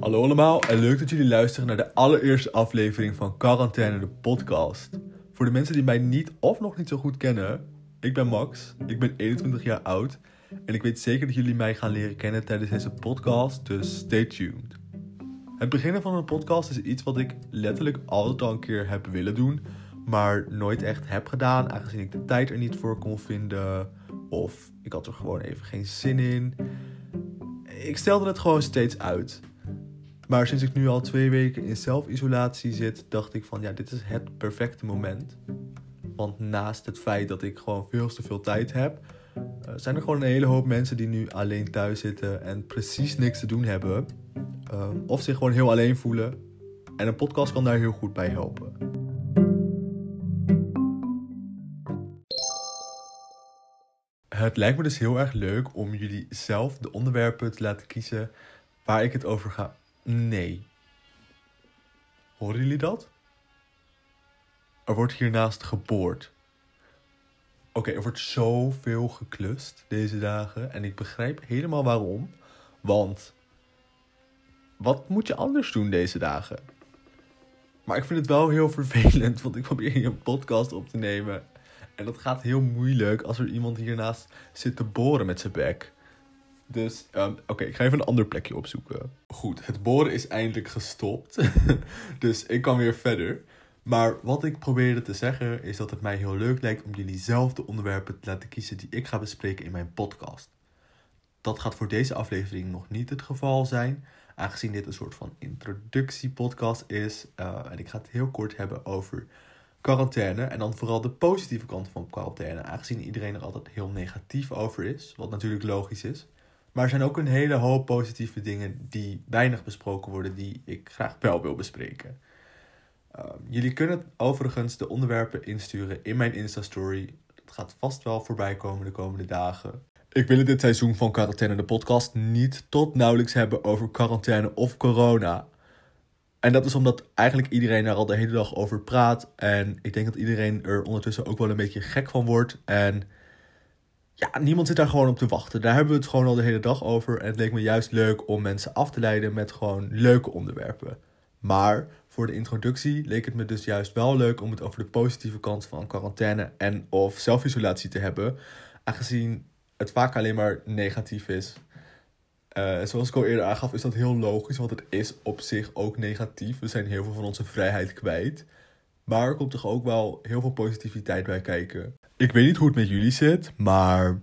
Hallo allemaal en leuk dat jullie luisteren naar de allereerste aflevering van Quarantaine de podcast. Voor de mensen die mij niet of nog niet zo goed kennen, ik ben Max, ik ben 21 jaar oud en ik weet zeker dat jullie mij gaan leren kennen tijdens deze podcast, dus stay tuned. Het beginnen van een podcast is iets wat ik letterlijk altijd al een keer heb willen doen, maar nooit echt heb gedaan, aangezien ik de tijd er niet voor kon vinden of ik had er gewoon even geen zin in. Ik stelde het gewoon steeds uit. Maar sinds ik nu al twee weken in zelfisolatie zit, dacht ik van ja, dit is het perfecte moment. Want naast het feit dat ik gewoon veel te veel tijd heb, uh, zijn er gewoon een hele hoop mensen die nu alleen thuis zitten en precies niks te doen hebben. Uh, of zich gewoon heel alleen voelen. En een podcast kan daar heel goed bij helpen. Het lijkt me dus heel erg leuk om jullie zelf de onderwerpen te laten kiezen waar ik het over ga. Nee. Horen jullie dat? Er wordt hiernaast geboord. Oké, er wordt zoveel geklust deze dagen. En ik begrijp helemaal waarom. Want wat moet je anders doen deze dagen? Maar ik vind het wel heel vervelend, want ik probeer hier een podcast op te nemen. En dat gaat heel moeilijk als er iemand hiernaast zit te boren met zijn bek. Dus, um, oké, ik ga even een ander plekje opzoeken. Goed, het boren is eindelijk gestopt. dus ik kan weer verder. Maar wat ik probeerde te zeggen is dat het mij heel leuk lijkt om jullie zelf de onderwerpen te laten kiezen die ik ga bespreken in mijn podcast. Dat gaat voor deze aflevering nog niet het geval zijn, aangezien dit een soort van introductiepodcast is. Uh, en ik ga het heel kort hebben over quarantaine en dan vooral de positieve kant van quarantaine, aangezien iedereen er altijd heel negatief over is, wat natuurlijk logisch is. Maar er zijn ook een hele hoop positieve dingen die weinig besproken worden, die ik graag wel wil bespreken. Uh, jullie kunnen overigens de onderwerpen insturen in mijn Insta-story. Dat gaat vast wel voorbij komen de komende dagen. Ik wil in dit seizoen van Quarantaine de podcast niet tot nauwelijks hebben over quarantaine of corona. En dat is omdat eigenlijk iedereen daar al de hele dag over praat. En ik denk dat iedereen er ondertussen ook wel een beetje gek van wordt. En ja, niemand zit daar gewoon op te wachten. Daar hebben we het gewoon al de hele dag over. En het leek me juist leuk om mensen af te leiden met gewoon leuke onderwerpen. Maar voor de introductie leek het me dus juist wel leuk om het over de positieve kant van quarantaine en of zelfisolatie te hebben. Aangezien het vaak alleen maar negatief is. Uh, zoals ik al eerder aangaf, is dat heel logisch, want het is op zich ook negatief. We zijn heel veel van onze vrijheid kwijt. Maar er komt toch ook wel heel veel positiviteit bij kijken. Ik weet niet hoe het met jullie zit, maar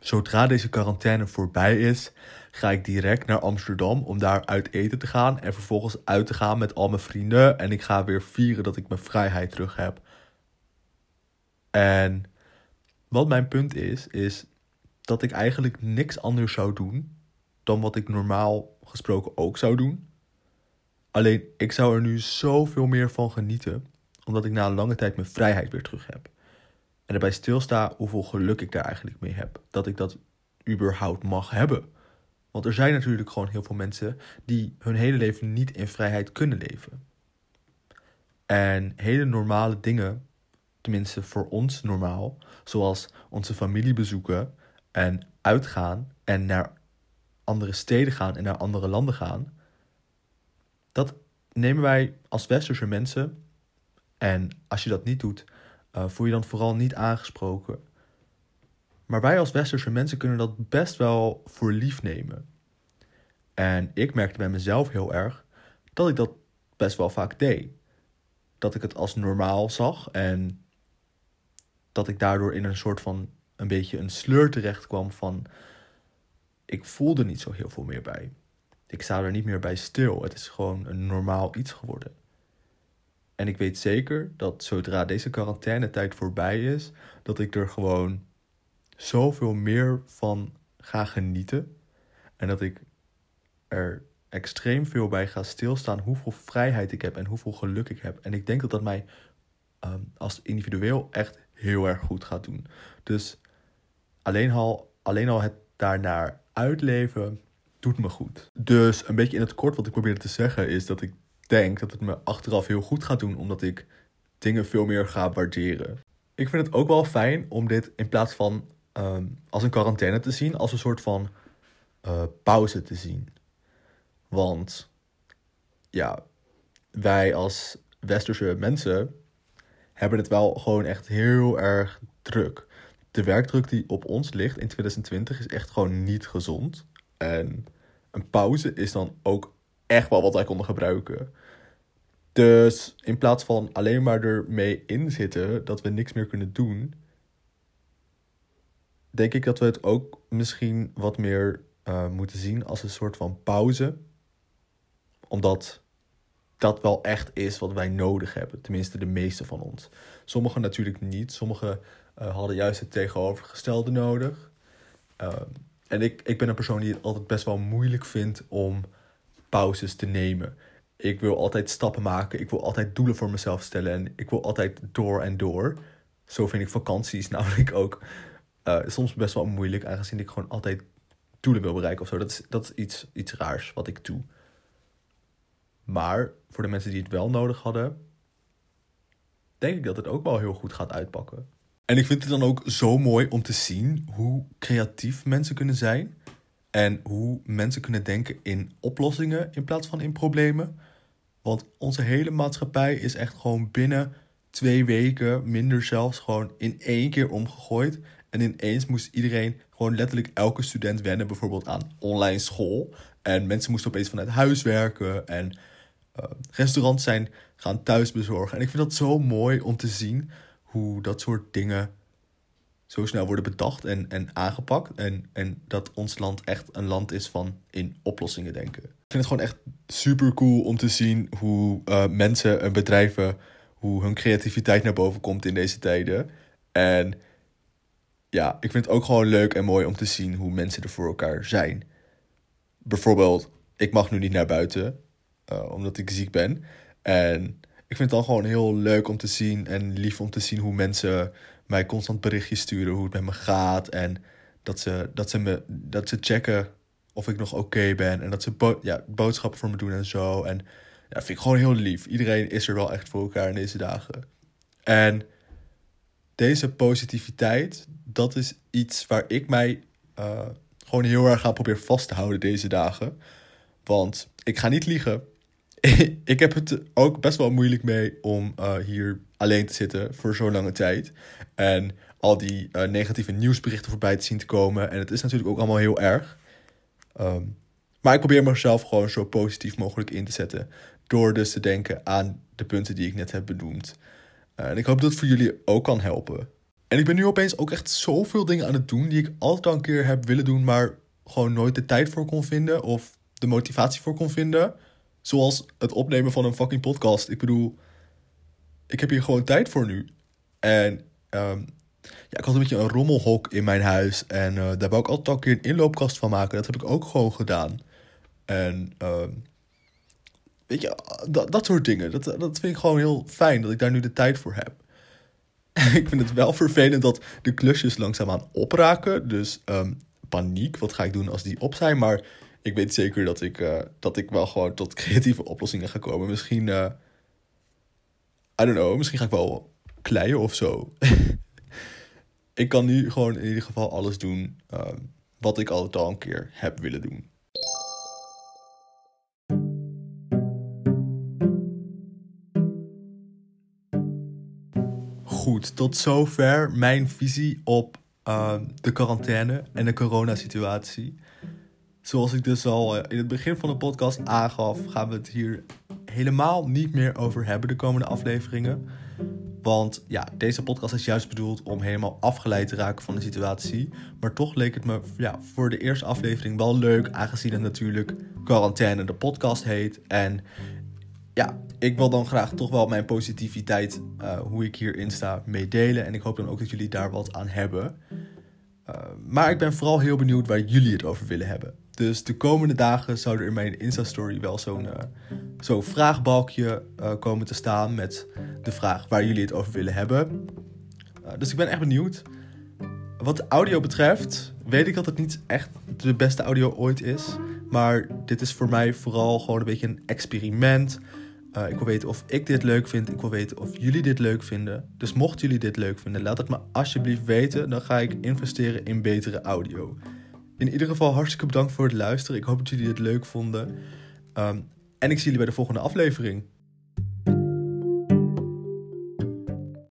zodra deze quarantaine voorbij is, ga ik direct naar Amsterdam om daar uit eten te gaan en vervolgens uit te gaan met al mijn vrienden. En ik ga weer vieren dat ik mijn vrijheid terug heb. En wat mijn punt is, is dat ik eigenlijk niks anders zou doen dan wat ik normaal gesproken ook zou doen. Alleen ik zou er nu zoveel meer van genieten, omdat ik na een lange tijd mijn vrijheid weer terug heb. En erbij stilsta hoeveel geluk ik daar eigenlijk mee heb. Dat ik dat überhaupt mag hebben. Want er zijn natuurlijk gewoon heel veel mensen die hun hele leven niet in vrijheid kunnen leven. En hele normale dingen, tenminste voor ons normaal, zoals onze familie bezoeken en uitgaan en naar andere steden gaan en naar andere landen gaan, dat nemen wij als westerse mensen. En als je dat niet doet, uh, voel je dan vooral niet aangesproken. Maar wij als westerse mensen kunnen dat best wel voor lief nemen. En ik merkte bij mezelf heel erg dat ik dat best wel vaak deed. Dat ik het als normaal zag en dat ik daardoor in een soort van een beetje een sleur terecht kwam van ik voelde niet zo heel veel meer bij. Ik sta er niet meer bij stil. Het is gewoon een normaal iets geworden. En ik weet zeker dat zodra deze quarantainetijd voorbij is, dat ik er gewoon zoveel meer van ga genieten. En dat ik er extreem veel bij ga stilstaan hoeveel vrijheid ik heb en hoeveel geluk ik heb. En ik denk dat dat mij um, als individueel echt heel erg goed gaat doen. Dus alleen al, alleen al het daarnaar uitleven doet me goed. Dus een beetje in het kort wat ik probeerde te zeggen is dat ik denk dat het me achteraf heel goed gaat doen, omdat ik dingen veel meer ga waarderen. Ik vind het ook wel fijn om dit in plaats van um, als een quarantaine te zien, als een soort van uh, pauze te zien. Want ja, wij als westerse mensen hebben het wel gewoon echt heel erg druk. De werkdruk die op ons ligt in 2020 is echt gewoon niet gezond. En een pauze is dan ook echt wel wat wij konden gebruiken. Dus in plaats van alleen maar ermee inzitten dat we niks meer kunnen doen, denk ik dat we het ook misschien wat meer uh, moeten zien als een soort van pauze. Omdat dat wel echt is wat wij nodig hebben. Tenminste, de meeste van ons. Sommigen natuurlijk niet. Sommigen uh, hadden juist het tegenovergestelde nodig. Uh, en ik, ik ben een persoon die het altijd best wel moeilijk vindt om pauzes te nemen. Ik wil altijd stappen maken. Ik wil altijd doelen voor mezelf stellen. En ik wil altijd door en door. Zo vind ik vakanties namelijk ook uh, soms best wel moeilijk. Aangezien ik gewoon altijd doelen wil bereiken of zo. Dat is, dat is iets, iets raars wat ik doe. Maar voor de mensen die het wel nodig hadden, denk ik dat het ook wel heel goed gaat uitpakken. En ik vind het dan ook zo mooi om te zien hoe creatief mensen kunnen zijn. En hoe mensen kunnen denken in oplossingen in plaats van in problemen. Want onze hele maatschappij is echt gewoon binnen twee weken, minder zelfs, gewoon in één keer omgegooid. En ineens moest iedereen, gewoon letterlijk elke student wennen, bijvoorbeeld aan online school. En mensen moesten opeens vanuit huis werken. En uh, restaurants zijn gaan thuis bezorgen. En ik vind dat zo mooi om te zien hoe dat soort dingen zo snel worden bedacht en, en aangepakt. En, en dat ons land echt een land is van in oplossingen denken. Ik vind het gewoon echt super cool om te zien hoe uh, mensen en bedrijven, hoe hun creativiteit naar boven komt in deze tijden. En ja, ik vind het ook gewoon leuk en mooi om te zien hoe mensen er voor elkaar zijn. Bijvoorbeeld, ik mag nu niet naar buiten, uh, omdat ik ziek ben. En ik vind het dan gewoon heel leuk om te zien en lief om te zien hoe mensen mij constant berichtjes sturen hoe het met me gaat. En dat ze, dat ze, me, dat ze checken of ik nog oké ben. En dat ze bo ja, boodschappen voor me doen en zo. En ja, vind ik gewoon heel lief. Iedereen is er wel echt voor elkaar in deze dagen. En deze positiviteit, dat is iets waar ik mij uh, gewoon heel erg ga proberen vast te houden deze dagen. Want ik ga niet liegen. ik heb het ook best wel moeilijk mee om uh, hier alleen te zitten voor zo'n lange tijd. En al die uh, negatieve nieuwsberichten voorbij te zien te komen. En het is natuurlijk ook allemaal heel erg. Um, maar ik probeer mezelf gewoon zo positief mogelijk in te zetten. Door dus te denken aan de punten die ik net heb benoemd. Uh, en ik hoop dat het voor jullie ook kan helpen. En ik ben nu opeens ook echt zoveel dingen aan het doen die ik altijd al een keer heb willen doen, maar gewoon nooit de tijd voor kon vinden of de motivatie voor kon vinden. Zoals het opnemen van een fucking podcast. Ik bedoel, ik heb hier gewoon tijd voor nu. En um, ja, ik had een beetje een rommelhok in mijn huis. En uh, daar wou ik altijd al een keer een inloopkast van maken. Dat heb ik ook gewoon gedaan. En um, weet je, dat, dat soort dingen. Dat, dat vind ik gewoon heel fijn dat ik daar nu de tijd voor heb. ik vind het wel vervelend dat de klusjes langzaamaan opraken. Dus um, paniek, wat ga ik doen als die op zijn? Maar ik weet zeker dat ik, uh, dat ik wel gewoon tot creatieve oplossingen ga komen. Misschien, uh, I don't know, misschien ga ik wel kleien of zo. ik kan nu gewoon in ieder geval alles doen uh, wat ik altijd al een keer heb willen doen. Goed, tot zover mijn visie op de quarantaine en de coronasituatie. Zoals ik dus al eh, in het begin van de podcast aangaf, gaan we het hier helemaal niet meer over hebben de komende afleveringen. Want ja, deze podcast is juist bedoeld om helemaal afgeleid te raken van de situatie. Maar toch leek het me ja, voor de eerste aflevering wel leuk, aangezien het natuurlijk Quarantaine de podcast heet. En ja, ik wil dan graag toch wel mijn positiviteit, uh, hoe ik hierin sta, meedelen. En ik hoop dan ook dat jullie daar wat aan hebben. Uh, maar ik ben vooral heel benieuwd waar jullie het over willen hebben. Dus de komende dagen zou er in mijn Insta-story wel zo'n uh, zo'n vraagbalkje uh, komen te staan met de vraag waar jullie het over willen hebben. Uh, dus ik ben echt benieuwd. Wat de audio betreft, weet ik dat het niet echt de beste audio ooit is. Maar dit is voor mij vooral gewoon een beetje een experiment. ik wil weten of ik dit leuk vind. Ik wil weten of jullie dit leuk vinden. Dus mochten jullie dit leuk vinden, laat het me alsjeblieft weten. Dan ga ik investeren in betere audio. In ieder geval hartstikke bedankt voor het luisteren. Ik hoop dat jullie het leuk vonden. Um, En ik zie jullie bij de volgende aflevering.